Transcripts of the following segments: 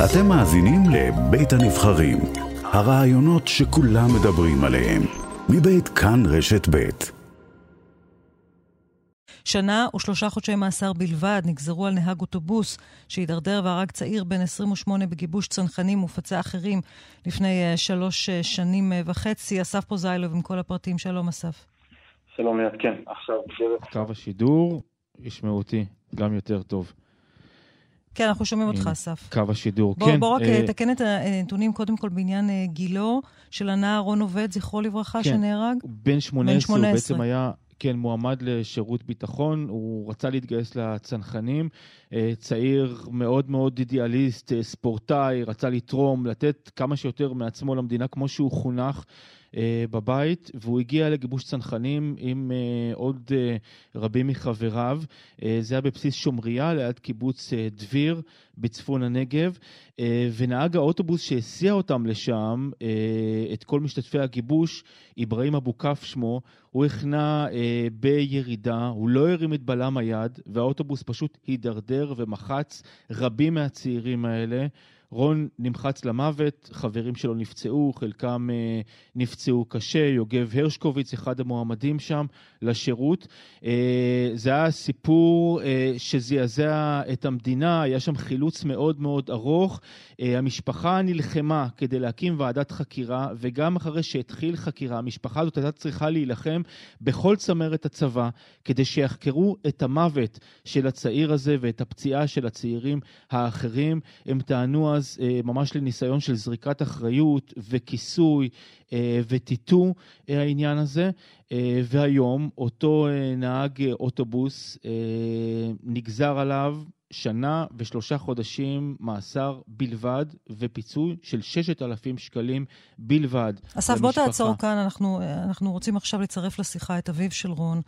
אתם מאזינים לבית הנבחרים, הרעיונות שכולם מדברים עליהם, מבית כאן רשת בית. שנה ושלושה חודשי מאסר בלבד נגזרו על נהג אוטובוס שהידרדר והרג צעיר בן 28 בגיבוש צנחנים ופצע אחרים לפני uh, שלוש uh, שנים uh, וחצי. אסף פוזיילוב עם כל הפרטים. שלום, אסף. שלום ליד, כן. עכשיו... קו השידור, ישמעו אותי גם יותר טוב. כן, אנחנו שומעים אותך, אסף. קו השידור, בוא, כן. בוא רק אה... תקן את הנתונים קודם כל בעניין אה, גילו של הנער רון עובד, זכרו לברכה, כן. שנהרג. בן 18, בן 18, הוא בעצם היה כן, מועמד לשירות ביטחון, הוא רצה להתגייס לצנחנים, אה, צעיר מאוד מאוד אידיאליסט, אה, ספורטאי, רצה לתרום, לתת כמה שיותר מעצמו למדינה כמו שהוא חונך. אה, בבית, והוא הגיע לגיבוש צנחנים עם אה, עוד אה, רבים מחבריו. זה היה בבסיס שומריה, ליד קיבוץ דביר בצפון הנגב, ונהג האוטובוס שהסיע אותם לשם, את כל משתתפי הגיבוש, אברהים אבו כף שמו, הוא הכנע אה, בירידה, הוא לא הרים את בלם היד, והאוטובוס פשוט הידרדר ומחץ רבים מהצעירים האלה. רון נמחץ למוות, חברים שלו נפצעו, חלקם אה, נפצעו קשה, יוגב הרשקוביץ, אחד המועמדים שם לשירות. אה, זה היה סיפור אה, שזעזע את המדינה, היה שם חילוץ מאוד מאוד ארוך. אה, המשפחה נלחמה כדי להקים ועדת חקירה, וגם אחרי שהתחיל חקירה, המשפחה הזאת הייתה צריכה להילחם בכל צמרת הצבא, כדי שיחקרו את המוות של הצעיר הזה ואת הפציעה של הצעירים האחרים. הם טענו אז אה, ממש לניסיון של זריקת אחריות וכיסוי אה, וטיטו העניין הזה. והיום אותו נהג אוטובוס נגזר עליו שנה ושלושה חודשים מאסר בלבד ופיצוי של ששת אלפים שקלים בלבד. אסף, בוא תעצור כאן, אנחנו, אנחנו רוצים עכשיו לצרף לשיחה את אביו של רון,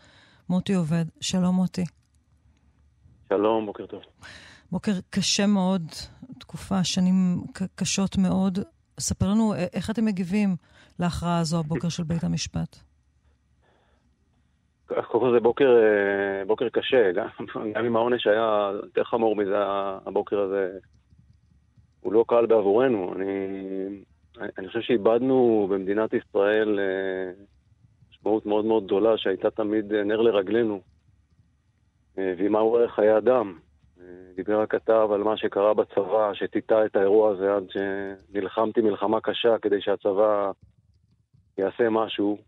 מוטי עובד. שלום מוטי. שלום, בוקר טוב. בוקר קשה מאוד, תקופה, שנים קשות מאוד. ספר לנו איך אתם מגיבים להכרעה הזו הבוקר של בית המשפט. קודם כל זה בוקר, אה, בוקר קשה, גם, גם אם העונש היה יותר חמור מזה, הבוקר הזה הוא לא קל בעבורנו. אני, אני חושב שאיבדנו במדינת ישראל אה, משמעות מאוד מאוד גדולה שהייתה תמיד נר לרגלינו, אה, והיא מהו ערך חיי אדם. דיבר הכתב על מה שקרה בצבא, שטיטה את האירוע הזה עד שנלחמתי מלחמה קשה כדי שהצבא יעשה משהו.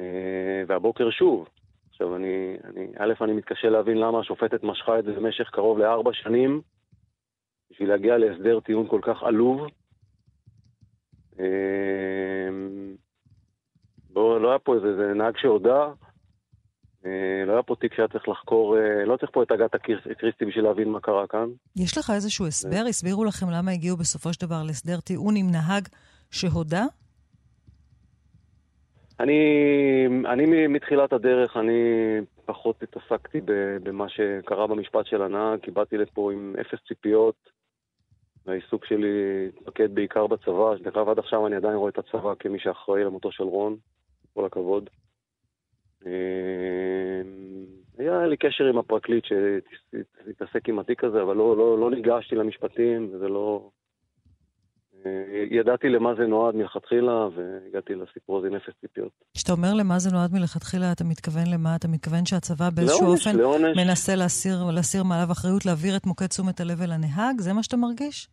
אה, והבוקר שוב. עכשיו, אני, אני, א', אני מתקשה להבין למה השופטת משכה את זה במשך קרוב לארבע שנים, בשביל להגיע להסדר טיעון כל כך עלוב. אה, בוא, לא היה פה איזה, נהג שהודה, לא היה פה תיק שהיה צריך לחקור, לא צריך פה את אגת קריסטי בשביל להבין מה קרה כאן. יש לך איזשהו הסבר? הסבירו לכם למה הגיעו בסופו של דבר להסדר טיעון עם נהג שהודה? אני, אני מתחילת הדרך, אני פחות התעסקתי במה שקרה במשפט של הנהג, כי באתי לפה עם אפס ציפיות, והעיסוק שלי התמקד בעיקר בצבא, דרך אגב עד עכשיו אני עדיין רואה את הצבא כמי שאחראי למותו של רון, כל הכבוד. לי קשר עם הפרקליט שהתעסק עם התיק הזה, אבל לא, לא, לא ניגשתי למשפטים, וזה לא... אה, ידעתי למה זה נועד מלכתחילה, והגעתי לסיפור הזה עם אפס ציפיות. כשאתה אומר למה זה נועד מלכתחילה, אתה מתכוון למה? אתה מתכוון שהצבא באיזשהו לעונש, אופן לעונש. מנסה להסיר, להסיר מעליו אחריות, להעביר את מוקד תשומת הלב אל הנהג? זה מה שאתה מרגיש?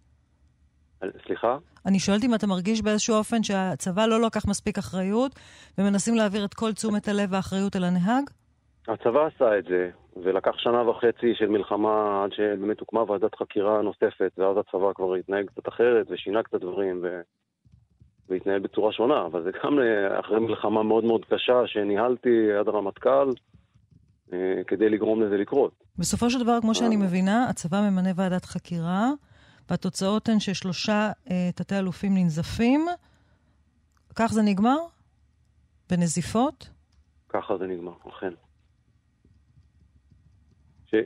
סליחה? אני שואלת אם אתה מרגיש באיזשהו אופן שהצבא לא לקח מספיק אחריות, ומנסים להעביר את כל תשומת הלב והאחריות אל הנהג? הצבא עשה את זה, ולקח שנה וחצי של מלחמה עד שבאמת הוקמה ועדת חקירה נוספת, ואז הצבא כבר התנהג קצת אחרת ושינה קצת דברים ו... והתנהל בצורה שונה, אבל זה גם אחרי מלחמה מאוד מאוד קשה שניהלתי עד הרמטכ"ל אה, כדי לגרום לזה לקרות. בסופו של דבר, כמו שאני מבינה, הצבא ממנה ועדת חקירה, והתוצאות הן ששלושה אה, תתי-אלופים ננזפים. כך זה נגמר? בנזיפות? ככה זה נגמר, אכן.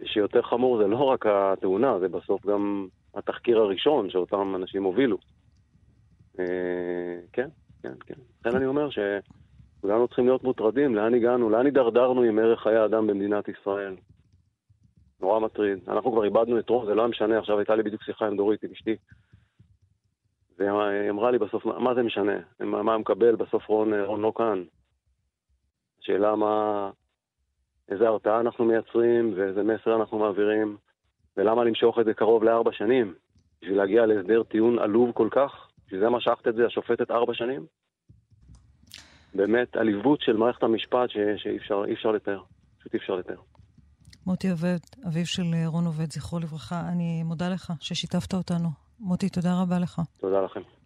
שיותר חמור זה לא רק התאונה, זה בסוף גם התחקיר הראשון שאותם אנשים הובילו. אה, כן, כן, כן. לכן אני אומר שכולנו צריכים להיות מוטרדים, לאן הגענו, לאן הידרדרנו עם ערך חיי אדם במדינת ישראל. נורא מטריד. אנחנו כבר איבדנו את רון, זה לא היה משנה, עכשיו הייתה לי בדיוק שיחה עם דורית, עם אשתי. והיא אמרה לי בסוף, מה זה משנה? מה מקבל? בסוף רון, רון לא כאן. השאלה מה... איזה הרתעה אנחנו מייצרים ואיזה מסר אנחנו מעבירים, ולמה למשוך את זה קרוב לארבע שנים? בשביל להגיע להסדר טיעון עלוב כל כך? בשביל זה משכת את זה, השופטת, ארבע שנים? באמת עליבות של מערכת המשפט ש... שאי אפשר, אפשר לתאר. פשוט אי אפשר לתאר. מוטי עובד, אביו של רון עובד, זכרו לברכה, אני מודה לך ששיתפת אותנו. מוטי, תודה רבה לך. תודה לכם.